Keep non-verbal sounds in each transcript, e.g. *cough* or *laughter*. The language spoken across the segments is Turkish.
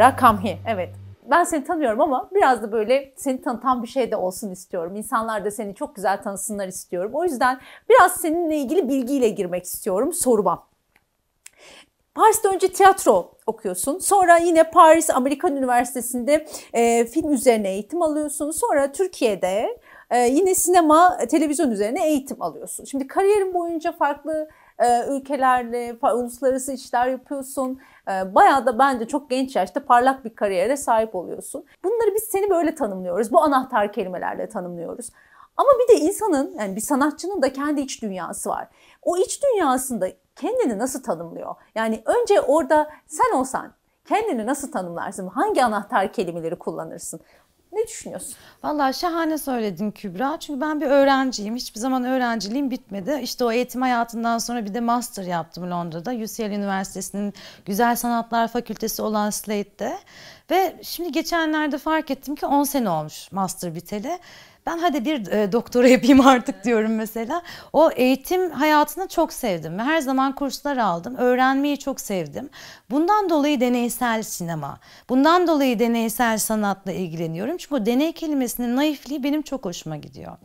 Lara Kamhi. Evet. Ben seni tanıyorum ama biraz da böyle seni tanıtan bir şey de olsun istiyorum. İnsanlar da seni çok güzel tanısınlar istiyorum. O yüzden biraz seninle ilgili bilgiyle girmek istiyorum soruma. Paris'te önce tiyatro okuyorsun. Sonra yine Paris Amerikan Üniversitesi'nde e, film üzerine eğitim alıyorsun. Sonra Türkiye'de e, yine sinema, televizyon üzerine eğitim alıyorsun. Şimdi kariyerin boyunca farklı ülkelerle uluslararası işler yapıyorsun. E, bayağı da bence çok genç yaşta parlak bir kariyere sahip oluyorsun. Bunları biz seni böyle tanımlıyoruz. Bu anahtar kelimelerle tanımlıyoruz. Ama bir de insanın yani bir sanatçının da kendi iç dünyası var. O iç dünyasında kendini nasıl tanımlıyor? Yani önce orada sen olsan kendini nasıl tanımlarsın? Hangi anahtar kelimeleri kullanırsın? Ne düşünüyorsun? Vallahi şahane söyledin Kübra. Çünkü ben bir öğrenciyim. Hiçbir zaman öğrenciliğim bitmedi. İşte o eğitim hayatından sonra bir de master yaptım Londra'da. UCL Üniversitesi'nin Güzel Sanatlar Fakültesi olan Slate'de. Ve şimdi geçenlerde fark ettim ki 10 sene olmuş master biteli. Ben hadi bir e, doktora *laughs* yapayım artık diyorum mesela. O eğitim hayatını çok sevdim ve her zaman kurslar aldım. Öğrenmeyi çok sevdim. Bundan dolayı deneysel sinema, bundan dolayı deneysel sanatla ilgileniyorum. Çünkü o deney kelimesinin naifliği benim çok hoşuma gidiyor.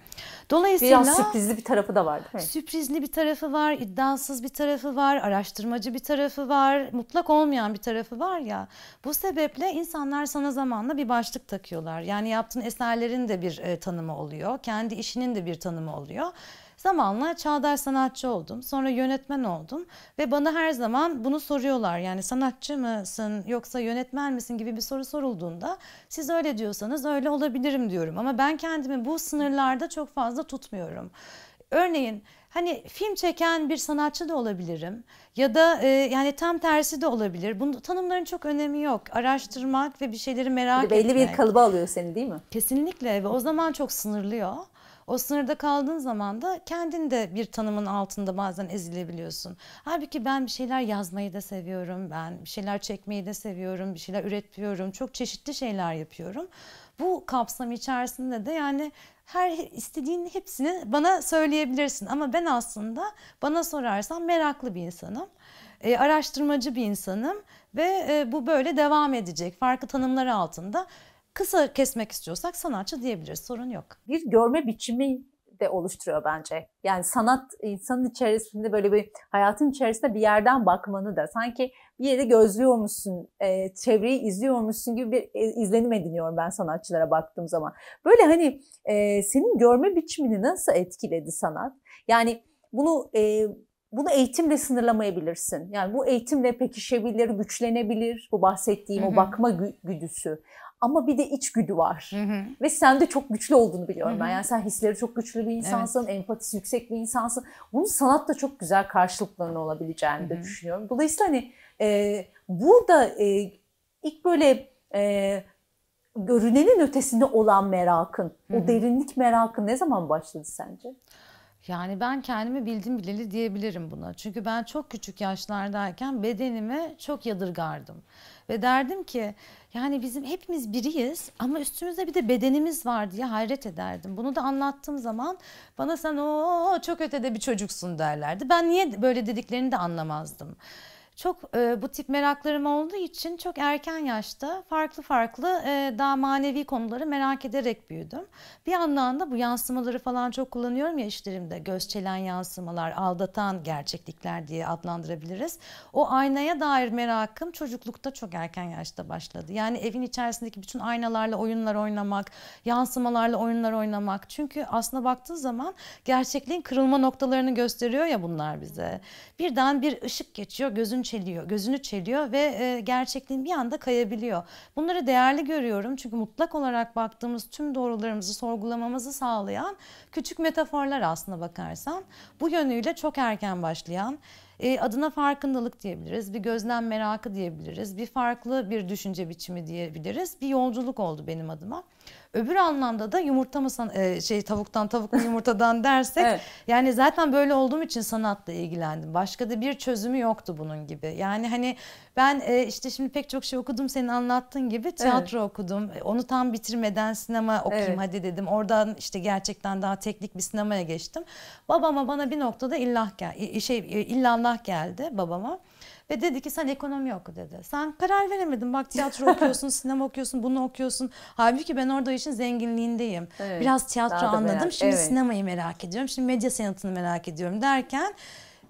Dolayısıyla biraz sürprizli bir tarafı da var değil mi? Sürprizli bir tarafı var, iddiasız bir tarafı var, araştırmacı bir tarafı var, mutlak olmayan bir tarafı var ya. Bu sebeple insanlar sana zamanla bir başlık takıyorlar. Yani yaptığın eserlerin de bir e, tanımı oluyor, kendi işinin de bir tanımı oluyor. Zamanla çağdaş sanatçı oldum. Sonra yönetmen oldum ve bana her zaman bunu soruyorlar. Yani sanatçı mısın yoksa yönetmen misin gibi bir soru sorulduğunda siz öyle diyorsanız öyle olabilirim diyorum. Ama ben kendimi bu sınırlarda çok fazla tutmuyorum. Örneğin hani film çeken bir sanatçı da olabilirim ya da e, yani tam tersi de olabilir. Bunun tanımların çok önemi yok. Araştırmak ve bir şeyleri merak belli etmek. Belli bir kalıba alıyor seni değil mi? Kesinlikle ve o zaman çok sınırlıyor. O sınırda kaldığın zaman da kendin de bir tanımın altında bazen ezilebiliyorsun. Halbuki ben bir şeyler yazmayı da seviyorum. Ben bir şeyler çekmeyi de seviyorum. Bir şeyler üretiyorum. Çok çeşitli şeyler yapıyorum. Bu kapsam içerisinde de yani her istediğin hepsini bana söyleyebilirsin. Ama ben aslında bana sorarsan meraklı bir insanım. E, araştırmacı bir insanım ve e, bu böyle devam edecek. Farklı tanımlar altında Kısa kesmek istiyorsak sanatçı diyebiliriz. Sorun yok. Bir görme biçimi de oluşturuyor bence. Yani sanat insanın içerisinde böyle bir hayatın içerisinde bir yerden bakmanı da sanki bir yeri gözlüyormuşsun, e, çevreyi izliyormuşsun gibi bir e, izlenim ediniyorum ben sanatçılara baktığım zaman. Böyle hani e, senin görme biçimini nasıl etkiledi sanat? Yani bunu e, bunu eğitimle sınırlamayabilirsin. Yani bu eğitimle pekişebilir, güçlenebilir bu bahsettiğim hı hı. o bakma güdüsü. Ama bir de içgüdü var. Hı hı. Ve sende çok güçlü olduğunu biliyorum hı hı. ben. Yani sen hisleri çok güçlü bir insansın, evet. empatisi yüksek bir insansın. Bunun sanatta çok güzel karşılıklarının olabileceğini hı hı. de düşünüyorum. Dolayısıyla hani e, burada e, ilk böyle e, görünenin ötesinde olan merakın, hı hı. o derinlik merakın ne zaman başladı sence? Yani ben kendimi bildim bileli diyebilirim buna. Çünkü ben çok küçük yaşlardayken bedenimi çok yadırgardım. Ve derdim ki yani bizim hepimiz biriyiz ama üstümüzde bir de bedenimiz var diye hayret ederdim. Bunu da anlattığım zaman bana sen o çok ötede bir çocuksun derlerdi. Ben niye böyle dediklerini de anlamazdım çok e, bu tip meraklarım olduğu için çok erken yaşta farklı farklı e, daha manevi konuları merak ederek büyüdüm. Bir yandan da bu yansımaları falan çok kullanıyorum ya işlerimde. Göz çelen yansımalar, aldatan gerçeklikler diye adlandırabiliriz. O aynaya dair merakım çocuklukta çok erken yaşta başladı. Yani evin içerisindeki bütün aynalarla oyunlar oynamak, yansımalarla oyunlar oynamak. Çünkü aslında baktığı zaman gerçekliğin kırılma noktalarını gösteriyor ya bunlar bize. Birden bir ışık geçiyor, gözün çeliyor, gözünü çeliyor ve e, gerçekliğin bir anda kayabiliyor. Bunları değerli görüyorum çünkü mutlak olarak baktığımız tüm doğrularımızı sorgulamamızı sağlayan küçük metaforlar aslında bakarsan. Bu yönüyle çok erken başlayan e, adına farkındalık diyebiliriz, bir gözlem merakı diyebiliriz, bir farklı bir düşünce biçimi diyebiliriz. Bir yolculuk oldu benim adıma. Öbür anlamda da yumurta mı e, şey tavuktan tavuk mu yumurtadan dersek *laughs* evet. yani zaten böyle olduğum için sanatla ilgilendim. Başka da bir çözümü yoktu bunun gibi. Yani hani ben e, işte şimdi pek çok şey okudum senin anlattığın gibi tiyatro evet. okudum. Onu tam bitirmeden sinema okuyayım evet. hadi dedim. Oradan işte gerçekten daha teknik bir sinemaya geçtim. Babama bana bir noktada illah gel şey illallah geldi babama. Ve dedi ki sen ekonomi oku dedi. Sen karar veremedin. Bak tiyatro *laughs* okuyorsun, sinema okuyorsun, bunu okuyorsun. Halbuki ben orada işin zenginliğindeyim. Evet, Biraz tiyatro anladım. Merak, Şimdi evet. sinemayı merak ediyorum. Şimdi medya sanatını merak ediyorum derken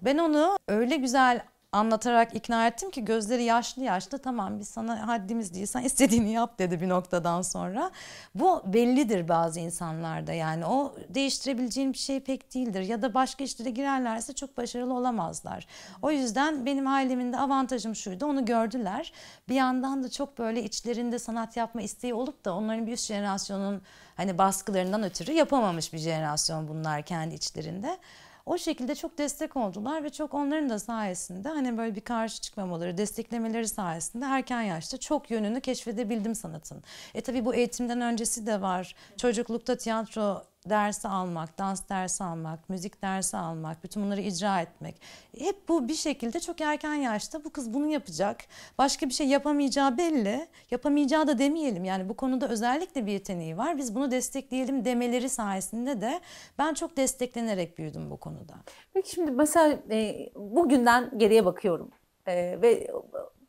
ben onu öyle güzel anlatarak ikna ettim ki gözleri yaşlı yaşlı tamam biz sana haddimiz değil sen istediğini yap dedi bir noktadan sonra. Bu bellidir bazı insanlarda yani o değiştirebileceğin bir şey pek değildir ya da başka işlere girerlerse çok başarılı olamazlar. O yüzden benim ailemin de avantajım şuydu onu gördüler. Bir yandan da çok böyle içlerinde sanat yapma isteği olup da onların bir üst jenerasyonun hani baskılarından ötürü yapamamış bir jenerasyon bunlar kendi içlerinde. O şekilde çok destek oldular ve çok onların da sayesinde hani böyle bir karşı çıkmamaları, desteklemeleri sayesinde erken yaşta çok yönünü keşfedebildim sanatın. E tabii bu eğitimden öncesi de var. Çocuklukta tiyatro dersi almak, dans dersi almak, müzik dersi almak, bütün bunları icra etmek. Hep bu bir şekilde çok erken yaşta bu kız bunu yapacak. Başka bir şey yapamayacağı belli. Yapamayacağı da demeyelim. Yani bu konuda özellikle bir yeteneği var. Biz bunu destekleyelim demeleri sayesinde de ben çok desteklenerek büyüdüm bu konuda. Peki şimdi mesela e, bugünden geriye bakıyorum. E, ve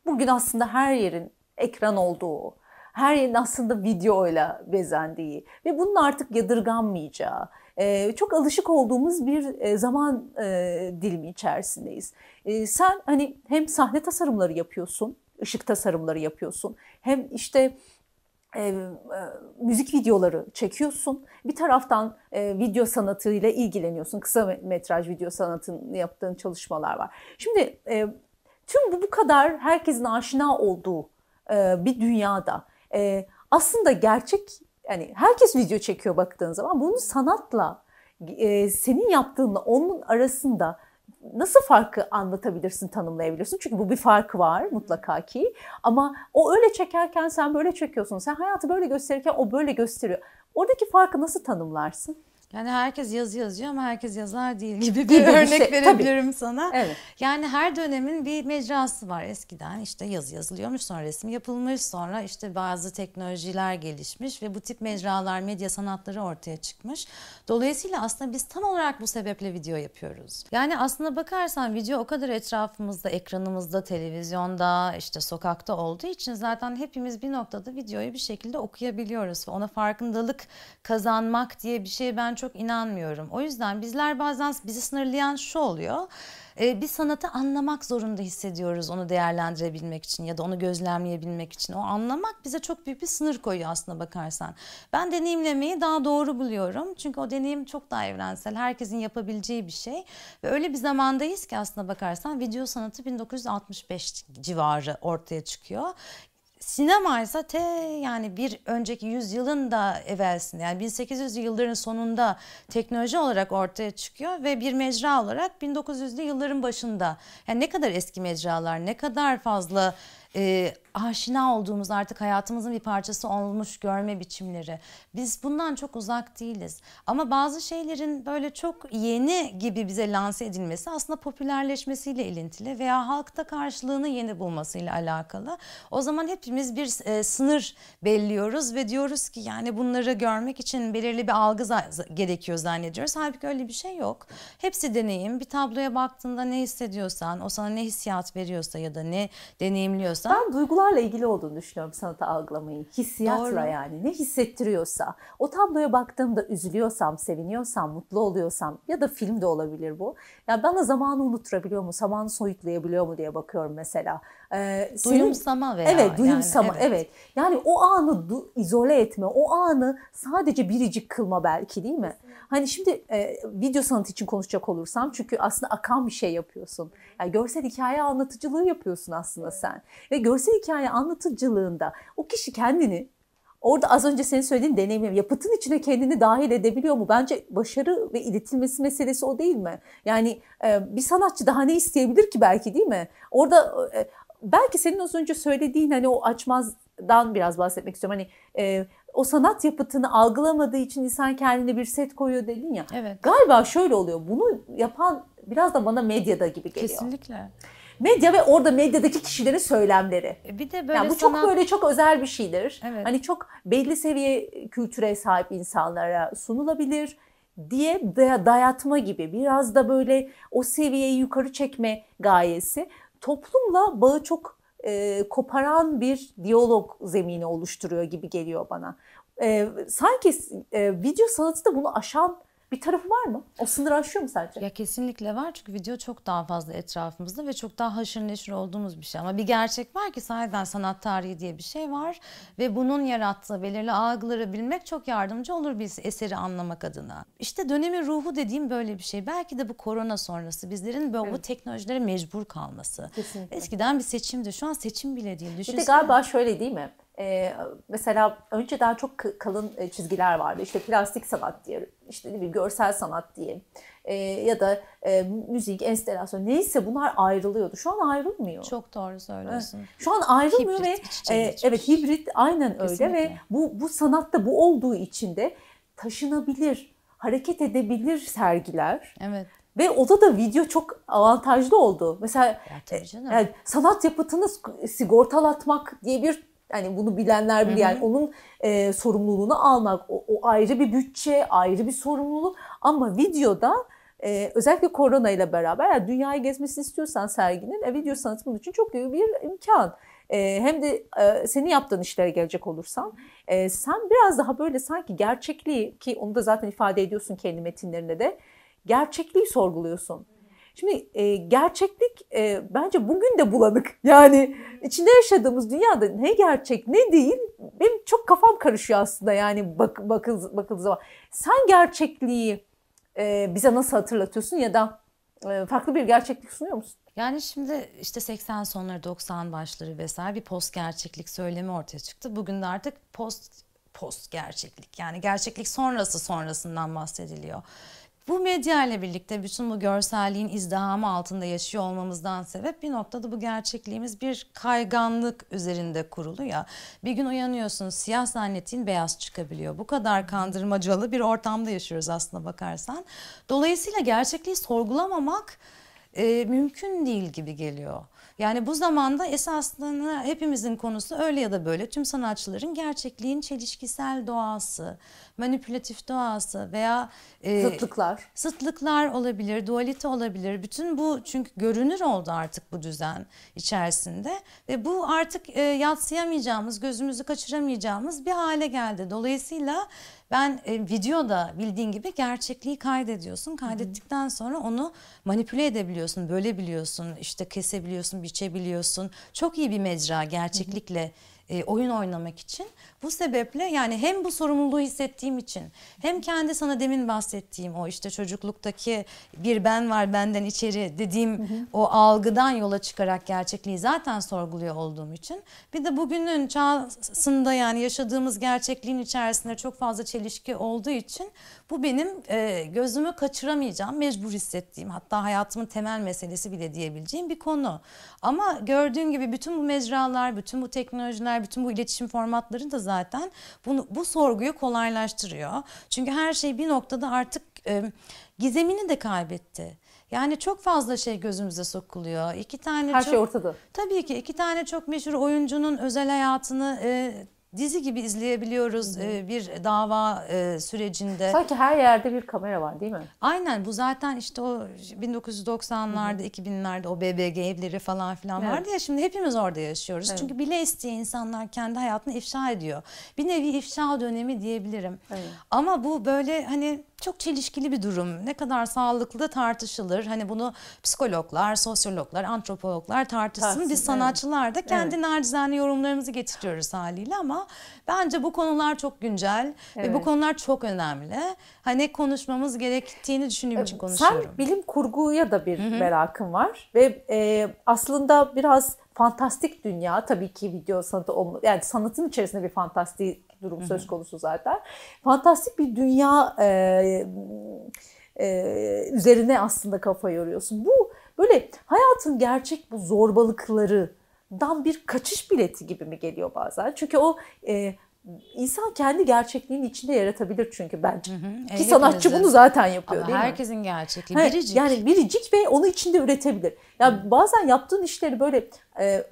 bugün aslında her yerin ekran olduğu, her yerin aslında videoyla bezendiği ve bunun artık yadırganmayacağı, e, çok alışık olduğumuz bir e, zaman e, dilimi içerisindeyiz. Sen hani hem sahne tasarımları yapıyorsun, ışık tasarımları yapıyorsun, hem işte müzik videoları çekiyorsun. Bir taraftan e, video sanatıyla ilgileniyorsun. Kısa metraj video sanatını yaptığın çalışmalar var. Şimdi tüm bu bu kadar herkesin aşina olduğu bir dünyada e, aslında gerçek yani herkes video çekiyor baktığın zaman bunu sanatla e, senin yaptığınla onun arasında nasıl farkı anlatabilirsin, tanımlayabilirsin? Çünkü bu bir farkı var mutlaka ki. Ama o öyle çekerken sen böyle çekiyorsun. Sen hayatı böyle gösterirken o böyle gösteriyor. Oradaki farkı nasıl tanımlarsın? Yani herkes yazı yazıyor ama herkes yazar değil *laughs* gibi bir örnek şey. verebilirim Tabii. sana. Evet. Yani her dönemin bir mecrası var. Eskiden işte yazı yazılıyormuş sonra resim yapılmış sonra işte bazı teknolojiler gelişmiş ve bu tip mecralar medya sanatları ortaya çıkmış. Dolayısıyla aslında biz tam olarak bu sebeple video yapıyoruz. Yani aslında bakarsan video o kadar etrafımızda, ekranımızda, televizyonda, işte sokakta olduğu için zaten hepimiz bir noktada videoyu bir şekilde okuyabiliyoruz ve ona farkındalık kazanmak diye bir şey ben çok inanmıyorum. O yüzden bizler bazen bizi sınırlayan şu oluyor. Ee, bir sanatı anlamak zorunda hissediyoruz onu değerlendirebilmek için ya da onu gözlemleyebilmek için. O anlamak bize çok büyük bir sınır koyuyor aslında bakarsan. Ben deneyimlemeyi daha doğru buluyorum. Çünkü o deneyim çok daha evrensel. Herkesin yapabileceği bir şey. Ve öyle bir zamandayız ki aslında bakarsan video sanatı 1965 civarı ortaya çıkıyor sinema ise te yani bir önceki yüzyılın da evvelsinde yani 1800 yılların sonunda teknoloji olarak ortaya çıkıyor ve bir mecra olarak 1900'lü yılların başında. Yani ne kadar eski mecralar, ne kadar fazla e, aşina olduğumuz artık hayatımızın bir parçası olmuş görme biçimleri. Biz bundan çok uzak değiliz. Ama bazı şeylerin böyle çok yeni gibi bize lanse edilmesi aslında popülerleşmesiyle ilintili veya halkta karşılığını yeni bulmasıyla alakalı. O zaman hepimiz bir e, sınır belliyoruz ve diyoruz ki yani bunları görmek için belirli bir algı gerekiyor zannediyoruz. Halbuki öyle bir şey yok. Hepsi deneyim. Bir tabloya baktığında ne hissediyorsan, o sana ne hissiyat veriyorsa ya da ne deneyimliyorsan. Ben duygularla ilgili olduğunu düşünüyorum sanatı algılamayı. Hissiyatla Doğru. yani ne hissettiriyorsa. O tabloya baktığımda üzülüyorsam, seviniyorsam, mutlu oluyorsam ya da film de olabilir bu. Ya bana zamanı unutturabiliyor mu, zamanı soyutlayabiliyor mu diye bakıyorum mesela. Ee, duyumsama veya. Evet duyumsama yani, evet. evet. Yani o anı du- izole etme, o anı sadece biricik kılma belki değil mi? Hani şimdi e, video sanatı için konuşacak olursam çünkü aslında akan bir şey yapıyorsun. Yani görsel hikaye anlatıcılığı yapıyorsun aslında sen. Ve görsel hikaye anlatıcılığında o kişi kendini Orada az önce senin söylediğin deneyimim yapıtın içine kendini dahil edebiliyor mu? Bence başarı ve iletilmesi meselesi o değil mi? Yani e, bir sanatçı daha ne isteyebilir ki belki değil mi? Orada e, belki senin az önce söylediğin hani o açmazdan biraz bahsetmek istiyorum. Hani e, o sanat yapıtını algılamadığı için insan kendine bir set koyuyor dedin ya. Evet. Galiba şöyle oluyor. Bunu yapan biraz da bana medyada gibi geliyor. Kesinlikle. Medya ve orada medyadaki kişilerin söylemleri. E, bir de böyle yani bu sanat... çok böyle çok özel bir şeydir. Evet. Hani çok belli seviye kültüre sahip insanlara sunulabilir diye dayatma gibi biraz da böyle o seviyeyi yukarı çekme gayesi toplumla bağı çok e, koparan bir diyalog zemini oluşturuyor gibi geliyor bana. E, sanki e, video sanatı da bunu aşan bir tarafı var mı? O sınırı aşıyor mu sence? Ya kesinlikle var çünkü video çok daha fazla etrafımızda ve çok daha haşır neşir olduğumuz bir şey. Ama bir gerçek var ki sahiden sanat tarihi diye bir şey var ve bunun yarattığı belirli algıları bilmek çok yardımcı olur biz eseri anlamak adına. İşte dönemin ruhu dediğim böyle bir şey. Belki de bu korona sonrası bizlerin böyle bu teknolojilere mecbur kalması. Kesinlikle. Eskiden bir seçimdi. Şu an seçim bile değil. Bir de Düşünsene. galiba şöyle değil mi? Ee, mesela önceden çok k- kalın e, çizgiler vardı. İşte plastik sanat diye, işte ne bileyim görsel sanat diye Ee, ya da e, müzik, enstelasyon neyse bunlar ayrılıyordu. Şu an ayrılmıyor. Çok doğru söylüyorsun. Şu an ayrılmıyor Hibrit, ve e, evet hibrit aynen öyle Kesinlikle. ve bu bu sanatta bu olduğu için de taşınabilir, hareket edebilir sergiler Evet. ve o da video çok avantajlı oldu. Mesela Ya canım. yani sanat yapıtını sigortalatmak diye bir yani bunu bilenler bilir. Yani onun e, sorumluluğunu almak o, o ayrı bir bütçe, ayrı bir sorumluluk. Ama videoda e, özellikle korona ile beraber yani dünyayı gezmesini istiyorsan serginin e, video sanatı bunun için çok büyük bir imkan. E, hem de e, senin yaptığın işlere gelecek olursam e, sen biraz daha böyle sanki gerçekliği ki onu da zaten ifade ediyorsun kendi metinlerinde de gerçekliği sorguluyorsun. Şimdi e, gerçeklik e, bence bugün de bulanık. *laughs* Yani içinde yaşadığımız dünyada ne gerçek ne değil benim çok kafam karışıyor aslında yani bak, bakıl, bakıldığı zaman. Sen gerçekliği e, bize nasıl hatırlatıyorsun ya da e, farklı bir gerçeklik sunuyor musun? Yani şimdi işte 80 sonları 90 başları vesaire bir post gerçeklik söylemi ortaya çıktı. Bugün de artık post post gerçeklik yani gerçeklik sonrası sonrasından bahsediliyor. Bu medya ile birlikte bütün bu görselliğin izdihamı altında yaşıyor olmamızdan sebep bir noktada bu gerçekliğimiz bir kayganlık üzerinde kurulu ya. Bir gün uyanıyorsun siyah zannettiğin beyaz çıkabiliyor. Bu kadar kandırmacalı bir ortamda yaşıyoruz aslında bakarsan. Dolayısıyla gerçekliği sorgulamamak e, mümkün değil gibi geliyor. Yani bu zamanda esasında hepimizin konusu öyle ya da böyle tüm sanatçıların gerçekliğin çelişkisel doğası, manipülatif doğası veya e, Zıtlıklar. Zıtlıklar olabilir, dualite olabilir. Bütün bu çünkü görünür oldu artık bu düzen içerisinde ve bu artık e, yatsıyamayacağımız, gözümüzü kaçıramayacağımız bir hale geldi. Dolayısıyla ben e, videoda bildiğin gibi gerçekliği kaydediyorsun. Kaydettikten sonra onu manipüle edebiliyorsun, bölebiliyorsun, işte kesebiliyorsun, biçebiliyorsun. Çok iyi bir mecra gerçeklikle e, oyun oynamak için. Bu sebeple yani hem bu sorumluluğu hissettiğim için hem kendi sana demin bahsettiğim o işte çocukluktaki bir ben var benden içeri dediğim o algıdan yola çıkarak gerçekliği zaten sorguluyor olduğum için bir de bugünün çağsında yani yaşadığımız gerçekliğin içerisinde çok fazla çelişki olduğu için bu benim e, gözümü kaçıramayacağım, mecbur hissettiğim hatta hayatımın temel meselesi bile diyebileceğim bir konu. Ama gördüğün gibi bütün bu mecralar, bütün bu teknolojiler, bütün bu iletişim formatları da zaten bunu bu sorguyu kolaylaştırıyor. Çünkü her şey bir noktada artık e, gizemini de kaybetti. Yani çok fazla şey gözümüze sokuluyor. İki tane Her çok, şey ortada. Tabii ki iki tane çok meşhur oyuncunun özel hayatını e, dizi gibi izleyebiliyoruz e, bir dava e, sürecinde. Sanki her yerde bir kamera var değil mi? Aynen bu zaten işte o 1990'larda 2000'lerde o BBG evleri falan filan Evet. vardı ya şimdi hepimiz orada yaşıyoruz. Evet. Çünkü bile isteye insanlar kendi hayatını ifşa ediyor. Bir nevi ifşa dönemi diyebilirim. Evet. Ama bu böyle hani çok çelişkili bir durum. Ne kadar sağlıklı tartışılır. Hani bunu psikologlar, sosyologlar, antropologlar tartışsın. Tartışsın, Biz sanatçılar da kendi Evet. nacizane yorumlarımızı getiriyoruz haliyle ama bence bu konular çok güncel ve bu Evet. konular çok önemli. Hani konuşmamız gerektiğini düşündüğüm için konuşuyorum. Sen bilim kurguya da bir merakın var ve e, aslında biraz fantastik dünya tabii ki video sanatı olma, yani sanatın içerisinde bir fantastik durum söz konusu zaten. Fantastik bir dünya e, e, üzerine aslında kafa yoruyorsun. Bu böyle hayatın gerçek bu zorbalıklarından bir kaçış bileti gibi mi geliyor bazen? Çünkü o e, insan kendi gerçekliğinin içinde yaratabilir çünkü bence. E, Ki sanatçı hepimizin. bunu zaten yapıyor Ama değil mi? herkesin gerçekliği Evet, biricik. Yani biricik ve onu içinde üretebilir. Ya bazen yaptığın işleri böyle e, e,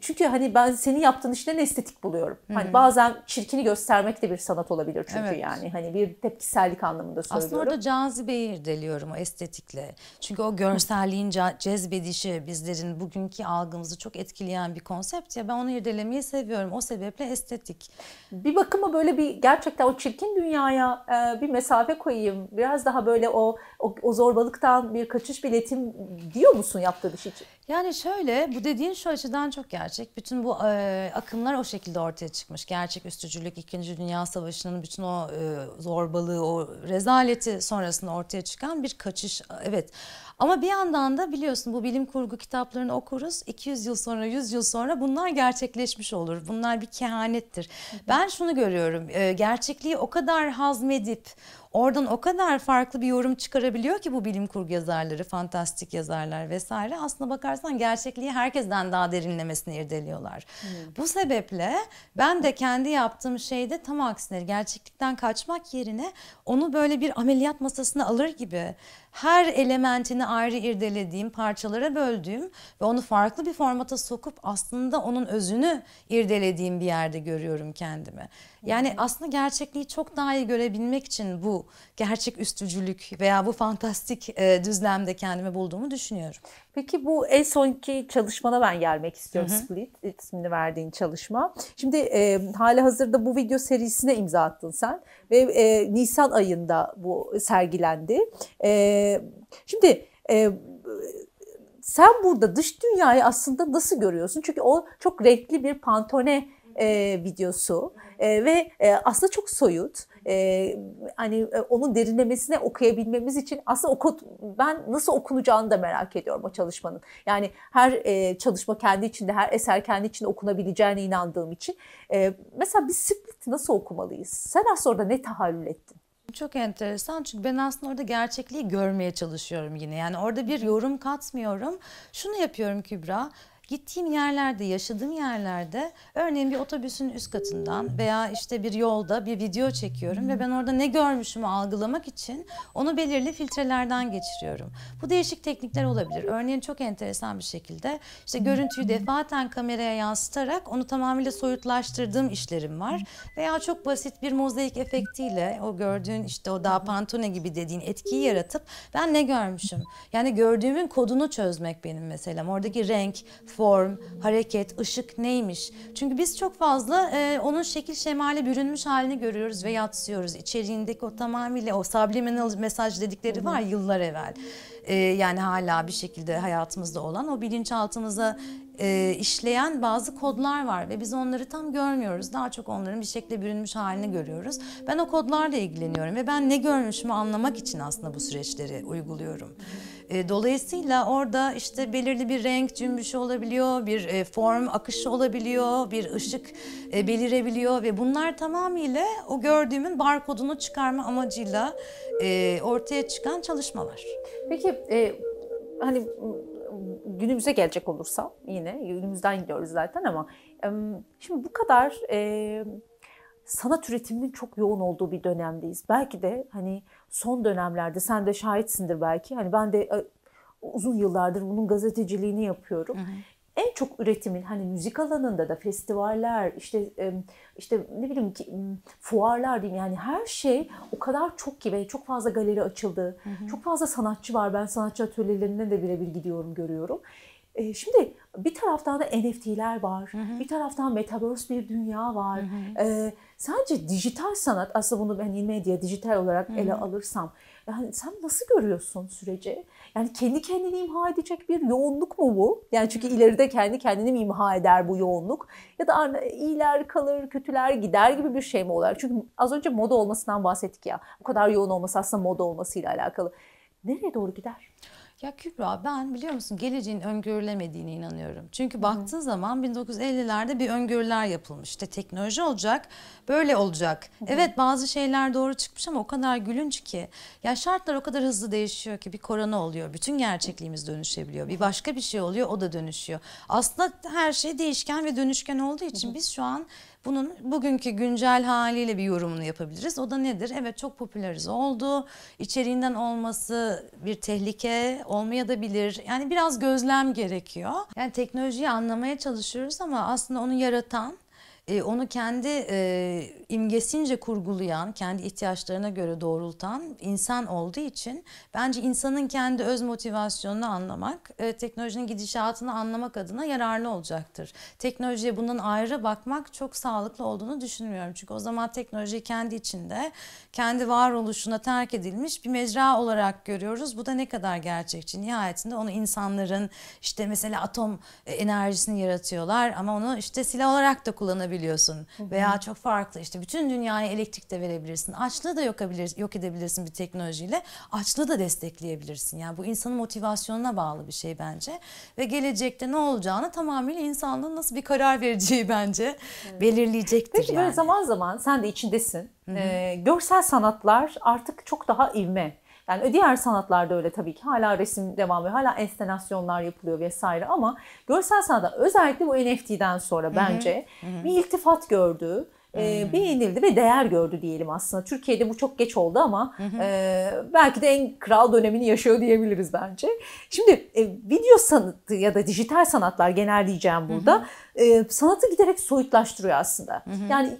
çünkü hani ben senin yaptığın işlerin estetik buluyorum. Hı-hı. Hani bazen çirkini göstermek de bir sanat olabilir çünkü evet. yani hani bir tepkisellik anlamında söylüyorum. Aslında orada cazibeyi irdeliyorum o estetikle. Çünkü o görselliğin cezbedişi bizlerin bugünkü algımızı çok etkileyen bir konsept ya ben onu irdelemeyi seviyorum. O sebeple estetik. Bir bakıma böyle bir gerçekten o çirkin dünyaya e, bir mesafe koyayım. Biraz daha böyle o, o, o zorbalıktan bir kaçış biletim diyor musun yaptığı iş için? Yani şöyle bu dediğin şu açıdan çok gerçek. Bütün bu e, akımlar o şekilde ortaya çıkmış. Gerçek üstücülük, İkinci Dünya Savaşı'nın bütün o e, zorbalığı, o rezaleti sonrasında ortaya çıkan bir kaçış. Evet ama bir yandan da biliyorsun bu bilim kurgu kitaplarını okuruz. 200 yıl sonra, 100 yıl sonra bunlar gerçekleşmiş olur. Bunlar bir kehanettir. Ben şunu görüyorum. E, gerçekliği o kadar hazmedip Oradan o kadar farklı bir yorum çıkarabiliyor ki bu bilim kurgu yazarları, fantastik yazarlar vesaire. Aslına bakarsan gerçekliği herkesten daha derinlemesine irdeliyorlar. Hmm. Bu sebeple ben de kendi yaptığım şeyde tam aksine gerçeklikten kaçmak yerine onu böyle bir ameliyat masasına alır gibi her elementini ayrı irdelediğim, parçalara böldüğüm ve onu farklı bir formata sokup aslında onun özünü irdelediğim bir yerde görüyorum kendimi. Yani aslında gerçekliği çok daha iyi görebilmek için bu gerçek üstücülük veya bu fantastik e, düzlemde kendimi bulduğumu düşünüyorum. Peki bu en sonki çalışmana ben gelmek istiyorum. Hı hı. Split ismini verdiğin çalışma. Şimdi e, hali hazırda bu video serisine imza attın sen ve e, Nisan ayında bu sergilendi. E, şimdi e, sen burada dış dünyayı aslında nasıl görüyorsun? Çünkü o çok renkli bir pantone e, videosu e, ve e, aslında çok soyut. E, hani e, onun derinlemesine okuyabilmemiz için aslında oku, ben nasıl okunacağını da merak ediyorum o çalışmanın. Yani her e, çalışma kendi içinde, her eser kendi içinde okunabileceğine inandığım için. E, mesela biz Split nasıl okumalıyız? Sen aslında orada ne tahallül ettin? Çok enteresan çünkü ben aslında orada gerçekliği görmeye çalışıyorum yine. Yani orada bir yorum katmıyorum. Şunu yapıyorum Kübra. Gittiğim yerlerde, yaşadığım yerlerde örneğin bir otobüsün üst katından veya işte bir yolda bir video çekiyorum ve ben orada ne görmüşümü algılamak için onu belirli filtrelerden geçiriyorum. Bu değişik teknikler olabilir. Örneğin çok enteresan bir şekilde işte görüntüyü defaten kameraya yansıtarak onu tamamıyla soyutlaştırdığım işlerim var. Veya çok basit bir mozaik efektiyle o gördüğün işte o daha pantone gibi dediğin etkiyi yaratıp ben ne görmüşüm? Yani gördüğümün kodunu çözmek benim meselem. Oradaki renk, form, hareket, ışık neymiş? Çünkü biz çok fazla e, onun şekil şemale bürünmüş halini görüyoruz ve yatsıyoruz. İçeriğindeki o tamamıyla o subliminal mesaj dedikleri var yıllar evvel. E, yani hala bir şekilde hayatımızda olan o bilinçaltımıza e, işleyen bazı kodlar var ve biz onları tam görmüyoruz. Daha çok onların bir şekilde bürünmüş halini görüyoruz. Ben o kodlarla ilgileniyorum ve ben ne görmüşümü anlamak için aslında bu süreçleri uyguluyorum. E, dolayısıyla orada işte belirli bir renk cümbüşü olabiliyor, bir e, form akışı olabiliyor, bir ışık e, belirebiliyor ve bunlar tamamıyla o gördüğümün barkodunu çıkarma amacıyla ortaya çıkan çalışmalar. Peki e, hani günümüze gelecek olursam yine günümüzden gidiyoruz zaten ama şimdi bu kadar e, sanat üretiminin çok yoğun olduğu bir dönemdeyiz. Belki de hani son dönemlerde sen de şahitsindir belki. Hani ben de e, uzun yıllardır bunun gazeteciliğini yapıyorum. Hı hı. En çok üretimin hani müzik alanında da festivaller işte işte ne bileyim ki fuarlar diyeyim yani her şey o kadar çok ki ve çok fazla galeri açıldı. Hı hı. Çok fazla sanatçı var. Ben sanatçı atölyelerine de birebir gidiyorum görüyorum. E, şimdi bir taraftan da NFT'ler var. Hı hı. Bir taraftan metaverse bir dünya var. Hı hı. E, sence dijital sanat aslında bunu ben medya dijital olarak hı hı. ele alırsam yani sen nasıl görüyorsun süreci? Yani kendi kendini imha edecek bir yoğunluk mu bu? Yani çünkü ileride kendi kendini mi imha eder bu yoğunluk? Ya da iyiler kalır, kötüler gider gibi bir şey mi olur? Çünkü az önce moda olmasından bahsettik ya. Bu kadar yoğun olması aslında moda olmasıyla alakalı. Nereye doğru gider? Ya Kübra ben biliyor musun geleceğin öngörülemediğine inanıyorum. Çünkü baktığın zaman 1950'lerde bir öngörüler yapılmış. İşte teknoloji olacak, böyle olacak. Hı. Evet bazı şeyler doğru çıkmış ama o kadar gülünç ki. Ya şartlar o kadar hızlı değişiyor ki bir korona oluyor. Bütün gerçekliğimiz dönüşebiliyor. Bir başka bir şey oluyor o da dönüşüyor. Aslında her şey değişken ve dönüşken olduğu için hı. biz şu an Bunun bugünkü güncel haliyle bir yorumunu yapabiliriz. O da nedir? Evet çok popülerize oldu. İçeriğinden olması bir tehlike olmayabilir. Yani biraz gözlem gerekiyor. Yani teknolojiyi anlamaya çalışıyoruz ama aslında onu yaratan e, onu kendi e, imgesince kurgulayan, kendi ihtiyaçlarına göre doğrultan insan olduğu için bence insanın kendi öz motivasyonunu anlamak, e, teknolojinin gidişatını anlamak adına yararlı olacaktır. Teknolojiye bundan ayrı bakmak çok sağlıklı olduğunu düşünmüyorum. Çünkü o zaman teknolojiyi kendi içinde, kendi varoluşuna terk edilmiş bir mecra olarak görüyoruz. Bu da ne kadar gerçekçi. Nihayetinde onu insanların işte mesela atom e, enerjisini yaratıyorlar ama onu işte silah olarak da kullanabiliyorlar kullanabiliyorsun. Hı hı. Veya çok farklı işte bütün dünyaya elektrik de verebilirsin. Açlığı da yok, yok edebilirsin bir teknolojiyle. Açlığı da destekleyebilirsin. Yani bu insanın motivasyonuna bağlı bir şey bence. Ve gelecekte ne olacağını tamamıyla insanlığın nasıl bir karar vereceği bence evet. belirleyecektir Peki yani. böyle zaman zaman sen de içindesin. Ee, görsel sanatlar artık çok daha ivme. Yani diğer sanatlarda öyle tabii ki hala resim devam ediyor. Hala enstenasyonlar yapılıyor vesaire ama görsel sanatta özellikle bu NFT'den sonra bence Hı-hı. bir iltifat gördü. E, beğenildi ve değer gördü diyelim aslında. Türkiye'de bu çok geç oldu ama e, belki de en kral dönemini yaşıyor diyebiliriz bence. Şimdi e, video sanatı ya da dijital sanatlar genel diyeceğim burada e, sanatı giderek soyutlaştırıyor aslında. Hı hı. Yani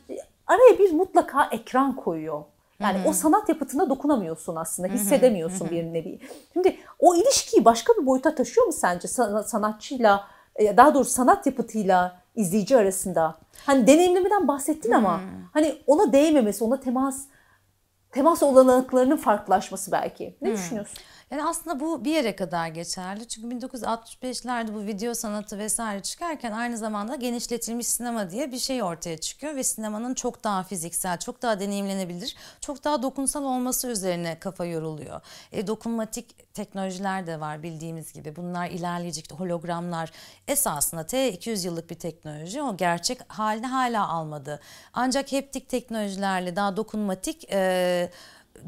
araya bir mutlaka ekran koyuyor. Yani Hı-hı. o sanat yapıtına dokunamıyorsun aslında, hissedemiyorsun Hı-hı. bir nevi. Şimdi o ilişkiyi başka bir boyuta taşıyor mu sence sanatçıyla, e, daha doğrusu sanat yapıtıyla izleyici arasında? Hani deneyimlemeden bahsettin Hı-hı. ama hani ona değmemesi, ona temas temas olanaklarının farklılaşması belki. Ne Hı-hı. düşünüyorsun? Yani aslında bu bir yere kadar geçerli. Çünkü 1965'lerde bu video sanatı vesaire çıkarken aynı zamanda genişletilmiş sinema diye bir şey ortaya çıkıyor ve sinemanın çok daha fiziksel, çok daha deneyimlenebilir, çok daha dokunsal olması üzerine kafa yoruluyor. E, dokunmatik teknolojiler de var bildiğimiz gibi. Bunlar ilerleyecek hologramlar esasında T 200 yıllık bir teknoloji. O gerçek halini hala almadı. Ancak heptik teknolojilerle daha dokunmatik e,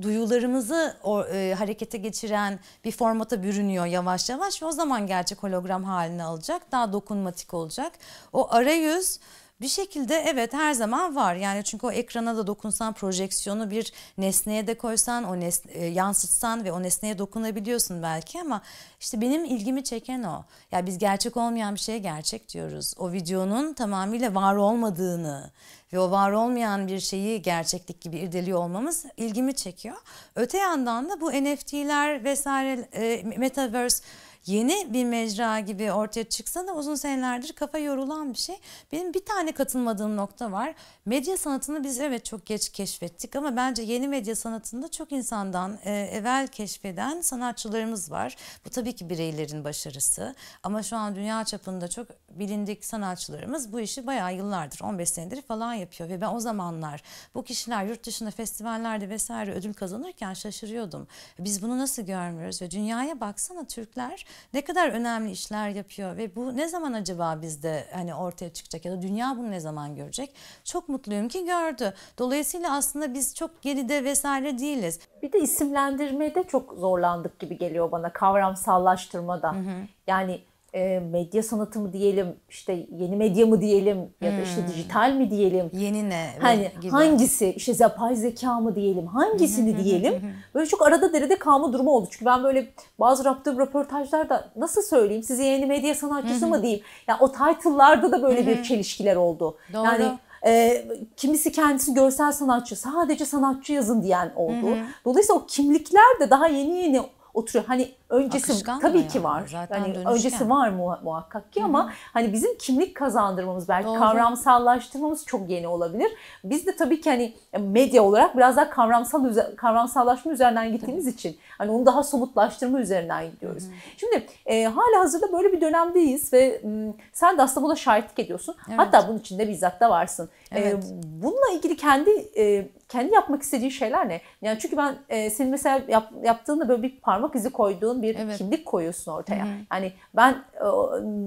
duyularımızı o, e, harekete geçiren bir formata bürünüyor yavaş yavaş ve o zaman gerçek hologram halini alacak. Daha dokunmatik olacak. O arayüz bir şekilde evet her zaman var. Yani çünkü o ekrana da dokunsan projeksiyonu bir nesneye de koysan, o nesne, yansıtsan ve o nesneye dokunabiliyorsun belki ama işte benim ilgimi çeken o. Ya biz gerçek olmayan bir şeye gerçek diyoruz. O videonun tamamıyla var olmadığını ve o var olmayan bir şeyi gerçeklik gibi irdeliyor olmamız ilgimi çekiyor. Öte yandan da bu NFT'ler vesaire e, metaverse yeni bir mecra gibi ortaya çıksa da uzun senelerdir kafa yorulan bir şey. Benim bir tane katılmadığım nokta var. Medya sanatını biz evet çok geç keşfettik ama bence yeni medya sanatında çok insandan e, evvel keşfeden sanatçılarımız var. Bu tabii ki bireylerin başarısı ama şu an dünya çapında çok bilindik sanatçılarımız bu işi bayağı yıllardır 15 senedir falan yapıyor ve ben o zamanlar bu kişiler yurt dışında festivallerde vesaire ödül kazanırken şaşırıyordum. Biz bunu nasıl görmüyoruz ve dünyaya baksana Türkler ne kadar önemli işler yapıyor ve bu ne zaman acaba bizde hani ortaya çıkacak ya da dünya bunu ne zaman görecek? Çok mutluyum ki gördü. Dolayısıyla aslında biz çok geride vesaire değiliz. Bir de isimlendirmede çok zorlandık gibi geliyor bana kavramsallaştırmada. Hı hı. Yani e, medya sanatı mı diyelim, işte yeni medya mı diyelim ya da işte hmm. dijital mi diyelim? Yeni ne? Hani gibi. hangisi? işte yapay zeka mı diyelim? Hangisini diyelim? Böyle çok arada derede kalma durumu oldu. Çünkü ben böyle bazı yaptığım röportajlarda nasıl söyleyeyim? Size yeni medya sanatçısı mı diyeyim? Ya yani o title'larda da böyle bir çelişkiler oldu. Doğru. Yani e, kimisi kendisi görsel sanatçı, sadece sanatçı yazın diyen oldu. Dolayısıyla o kimlikler de daha yeni yeni oturuyor. Hani öncesi Akışkan tabii ki var. Zaten hani öncesi var mu, muhakkak ki Hı-hı. ama hani bizim kimlik kazandırmamız belki Doğru. kavramsallaştırmamız çok yeni olabilir. Biz de tabii ki hani medya olarak biraz daha kavramsal kavramsallaşma üzerinden gittiğimiz tabii. için hani onu daha somutlaştırma üzerinden gidiyoruz. Hı-hı. Şimdi e, hala hazırda böyle bir dönemdeyiz ve m, sen de aslında buna şahitlik ediyorsun. Evet. Hatta bunun içinde bizzat da varsın. E, evet. E, bununla ilgili kendi e, kendi yapmak istediğin şeyler ne? Yani çünkü ben e, senin mesela yap, yaptığında böyle bir parmak izi koyduğun bir evet. kimlik koyuyorsun ortaya. Hı hı. Yani ben e,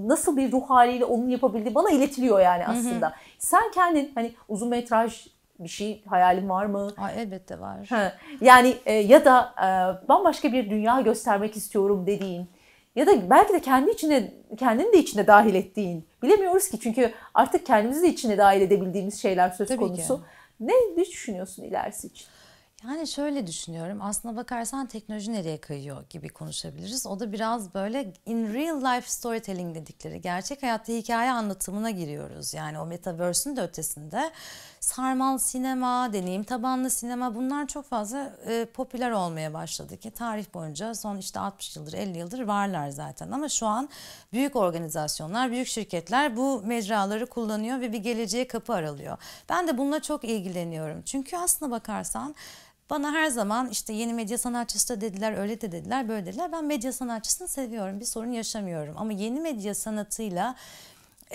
nasıl bir ruh haliyle onun yapabildiği bana iletiliyor yani aslında. Hı hı. Sen kendin hani uzun metraj bir şey hayalin var mı? Aa, elbette var. Ha, yani e, ya da e, bambaşka bir dünya göstermek istiyorum dediğin ya da belki de kendi içine kendini de içine dahil ettiğin bilemiyoruz ki çünkü artık kendimizi de içine dahil edebildiğimiz şeyler söz Tabii konusu. ki. Ne düşünüyorsun ilerisi için? Yani şöyle düşünüyorum. Aslına bakarsan teknoloji nereye kayıyor gibi konuşabiliriz. O da biraz böyle in real life storytelling dedikleri gerçek hayatta hikaye anlatımına giriyoruz. Yani o metaverse'ün de ötesinde sarmal sinema, deneyim tabanlı sinema bunlar çok fazla e, popüler olmaya başladı ki tarih boyunca son işte 60 yıldır 50 yıldır varlar zaten ama şu an büyük organizasyonlar, büyük şirketler bu mecraları kullanıyor ve bir geleceğe kapı aralıyor. Ben de bununla çok ilgileniyorum. Çünkü aslına bakarsan bana her zaman işte yeni medya sanatçısı da dediler, öyle de dediler, böyle dediler. Ben medya sanatçısını seviyorum, bir sorun yaşamıyorum. Ama yeni medya sanatıyla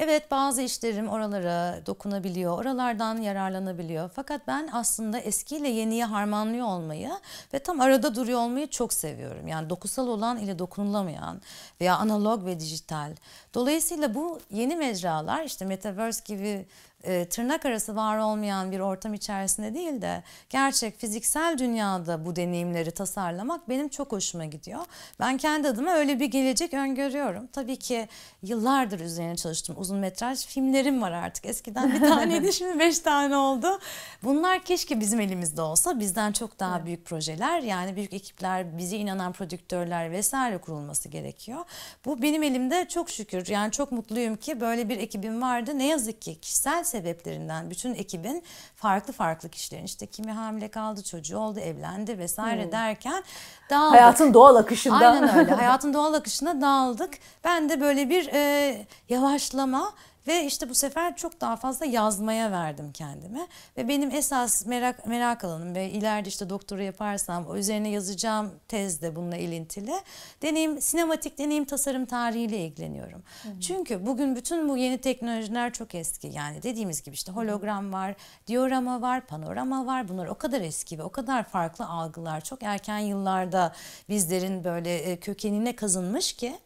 Evet bazı işlerim oralara dokunabiliyor, oralardan yararlanabiliyor. Fakat ben aslında eskiyle yeniyi harmanlıyor olmayı ve tam arada duruyor olmayı çok seviyorum. Yani dokusal olan ile dokunulamayan veya analog ve dijital. Dolayısıyla bu yeni mecralar işte Metaverse gibi e, tırnak arası var olmayan bir ortam içerisinde değil de gerçek fiziksel dünyada bu deneyimleri tasarlamak benim çok hoşuma gidiyor. Ben kendi adıma öyle bir gelecek öngörüyorum. Tabii ki yıllardır üzerine çalıştım. Uzun metraj filmlerim var artık. Eskiden bir taneydi *laughs* şimdi beş tane oldu. Bunlar keşke bizim elimizde olsa. Bizden çok daha büyük projeler yani büyük ekipler, bize inanan prodüktörler vesaire kurulması gerekiyor. Bu benim elimde çok şükür. Yani çok mutluyum ki böyle bir ekibim vardı. Ne yazık ki kişisel sebeplerinden bütün ekibin farklı farklı kişilerin işte kimi hamile kaldı, çocuğu oldu, evlendi vesaire derken dağıldık. Hayatın doğal akışında. Aynen öyle. *laughs* Hayatın doğal akışına dağıldık. Ben de böyle bir e, yavaşlama ve işte bu sefer çok daha fazla yazmaya verdim kendime. Ve benim esas merak merak alanım ve ileride işte doktora yaparsam o üzerine yazacağım tez de bununla ilintili. Deneyim, sinematik deneyim tasarım tarihiyle ilgileniyorum. Çünkü bugün bütün bu yeni teknolojiler çok eski. Yani dediğimiz gibi işte hologram var, diorama var, panorama var. Bunlar o kadar eski ve o kadar farklı algılar. Çok erken yıllarda bizlerin böyle e, kökenine kazınmış ki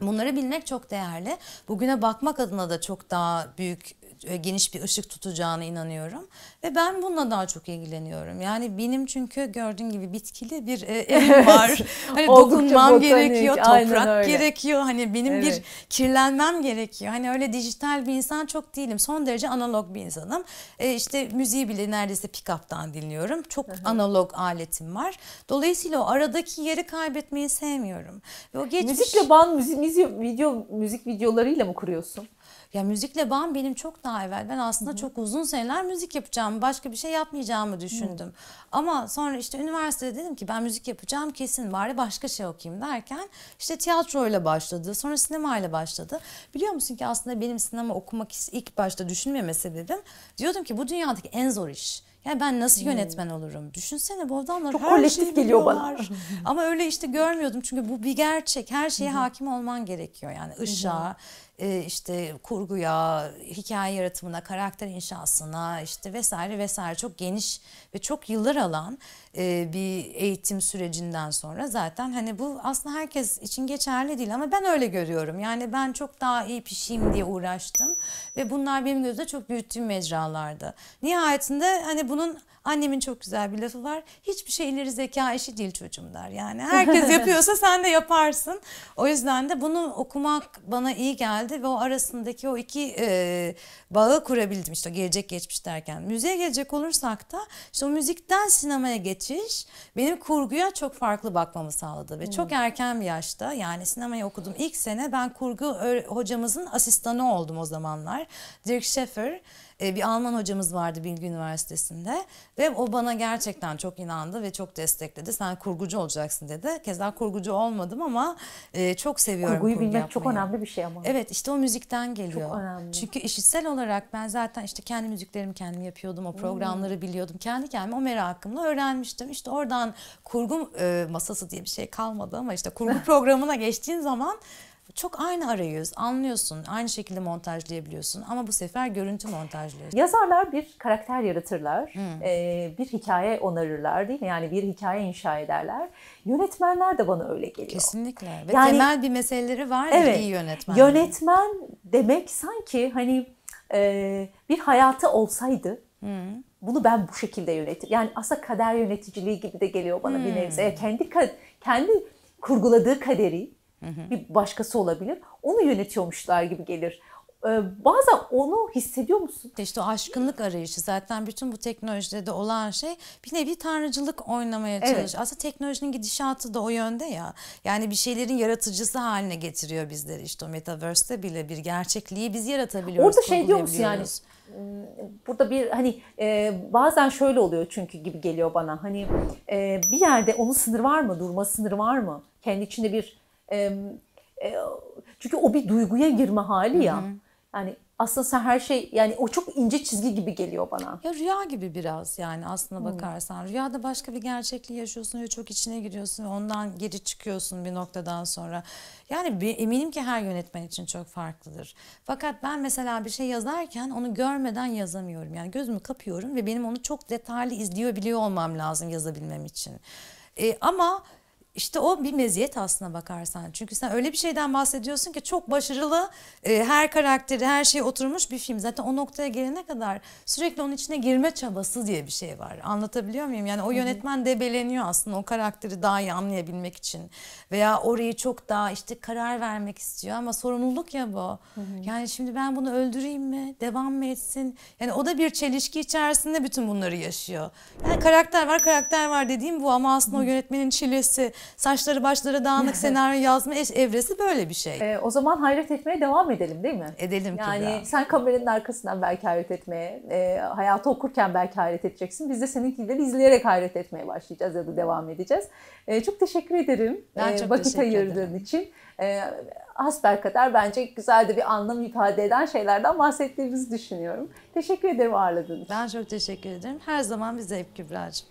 Bunları bilmek çok değerli. Bugüne bakmak adına da çok daha büyük geniş bir ışık tutacağına inanıyorum. Ve ben bununla daha çok ilgileniyorum. Yani benim çünkü gördüğün gibi bitkili bir e, evim var. *laughs* hani Oldukça dokunmam botanik, gerekiyor, toprak gerekiyor. Hani benim Evet. bir kirlenmem gerekiyor. Hani öyle dijital bir insan çok değilim. Son derece analog bir insanım. E, işte müziği bile neredeyse pick-up'tan dinliyorum. Çok analog aletim var. Dolayısıyla o aradaki yeri kaybetmeyi sevmiyorum. Ve o geçmiş... Müzikle müzik, müzik, video, müzik videolarıyla mı kuruyorsun? Ya müzikle bağım benim çok daha evvel. Ben aslında çok uzun seneler müzik yapacağım. Başka bir şey yapmayacağımı düşündüm. Ama sonra işte üniversitede dedim ki ben müzik yapacağım kesin bari başka şey okuyayım derken işte tiyatroyla başladı. Sonra sinemayla başladı. Biliyor musun ki aslında benim sinema okumak ilk başta düşünmeme sebebim diyordum ki bu dünyadaki en zor iş. Yani ben nasıl yönetmen olurum? Düşünsene bu adamlar Çok her kolektif şeyi geliyor bana. Ama öyle işte görmüyordum çünkü bu bir gerçek. Her şeye hakim olman gerekiyor. Yani ışığa, e, işte kurguya, hikaye yaratımına, karakter inşasına işte vesaire vesaire çok geniş ve çok yıllar alan e, bir eğitim sürecinden sonra zaten hani bu aslında herkes için geçerli değil ama ben öyle görüyorum. Yani ben çok daha iyi pişeyim diye uğraştım ve bunlar benim gözümde çok büyüttüğüm mecralardı. Nihayetinde hani bunun Annemin çok güzel bir lafı var. Hiçbir şey ileri zeka işi değil çocuğum der. Yani *laughs* herkes yapıyorsa sen de yaparsın. O yüzden de bunu okumak bana iyi geldi ve o arasındaki o iki e, bağı kurabildim. İşte gelecek geçmiş derken. Müziğe gelecek olursak da işte o müzikten sinemaya geçiş benim kurguya çok farklı bakmamı sağladı. Ve çok erken bir yaşta yani sinemayı okudum ilk sene ben kurgu hocamızın asistanı oldum o zamanlar. Dirk Scheffer e, bir Alman hocamız vardı Bilgi Üniversitesi'nde ve o bana gerçekten çok inandı ve çok destekledi. Sen kurgucu olacaksın dedi. Keza kurgucu olmadım ama e, çok seviyorum Kurguyu kurgu bilmek çok yapmayı. önemli bir şey ama. Evet işte o müzikten geliyor. Çok önemli. Çünkü işitsel olarak ben zaten işte kendi müziklerimi kendim yapıyordum. O programları Hmm. biliyordum. Kendi kendime o merakımla öğrenmiştim. İşte oradan kurgu e, masası diye bir şey kalmadı ama işte kurgu *laughs* programına geçtiğin zaman çok aynı arayüz anlıyorsun. Aynı şekilde montajlayabiliyorsun ama bu sefer görüntü montajlıyorsun. Yazarlar bir karakter yaratırlar, Hmm. e, bir hikaye onarırlar değil mi? Yani bir hikaye inşa ederler. Yönetmenler de bana öyle geliyor. Kesinlikle. Ve Yani- temel bir meseleleri var Evet. iyi yönetmen. Yönetmen demek sanki hani e, bir hayatı olsaydı bunu ben bu şekilde yönetir. Yani aslında kader yöneticiliği gibi de geliyor bana bir nebze. Kendi kendi kurguladığı kaderi Bir başkası olabilir. Onu yönetiyormuşlar gibi gelir. Ee, bazen onu hissediyor musun? İşte o aşkınlık arayışı zaten bütün bu teknolojide de olan şey bir nevi tanrıcılık oynamaya Evet. çalışıyor. Aslında teknolojinin gidişatı da o yönde ya. Yani bir şeylerin yaratıcısı haline getiriyor bizleri. İşte o metaverse'te bile bir gerçekliği biz yaratabiliyoruz. Orada şey diyor musun yani kurgulayabiliyoruz. burada bir hani e, bazen şöyle oluyor çünkü gibi geliyor bana. Hani e, bir yerde onun sınırı var mı? Durma sınırı var mı? Kendi içinde bir e, e, çünkü o bir duyguya girme hali ya. Yani aslında sen her şey yani o çok ince çizgi gibi geliyor bana. Ya rüya gibi biraz yani aslına bakarsan. Rüyada başka bir gerçekliği yaşıyorsun ve çok içine giriyorsun ve ondan geri çıkıyorsun bir noktadan sonra. Yani bir- eminim ki her yönetmen için çok farklıdır. Fakat ben mesela bir şey yazarken onu görmeden yazamıyorum. Yani gözümü kapıyorum ve benim onu çok detaylı izliyor biliyor olmam lazım yazabilmem için. E, ama işte o bir meziyet aslına bakarsan. Çünkü sen öyle bir şeyden bahsediyorsun ki çok başarılı, e, her karakteri, her şey oturmuş bir film. Zaten o noktaya gelene kadar sürekli onun içine girme çabası diye bir şey var. Anlatabiliyor muyum? Yani o yönetmen debeleniyor aslında o karakteri daha iyi anlayabilmek için. Veya orayı çok daha işte karar vermek istiyor ama sorumluluk ya bu. Yani şimdi ben bunu öldüreyim mi? Devam mı etsin? Yani o da bir çelişki içerisinde bütün bunları yaşıyor. Yani karakter var, karakter var dediğim bu ama aslında o yönetmenin çilesi, saçları başları dağınık *laughs* senaryo yazma eş- evresi böyle bir şey. E, o zaman hayret etmeye devam edelim değil mi? Edelim Yani Kübra. sen kameranın arkasından belki hayret etmeye, e, hayatı okurken belki hayret edeceksin. Biz de seninkileri izleyerek hayret etmeye başlayacağız ya da devam edeceğiz. E, çok teşekkür ederim Ben e, çok vakit teşekkür ayırdığın ederim. için. E, hasbelkader bence güzel de bir anlam ifade eden şeylerden bahsettiğimizi düşünüyorum. Teşekkür ederim ağırladığın için. Ben çok teşekkür ederim. Her zaman bir zevk Kübra'cığım.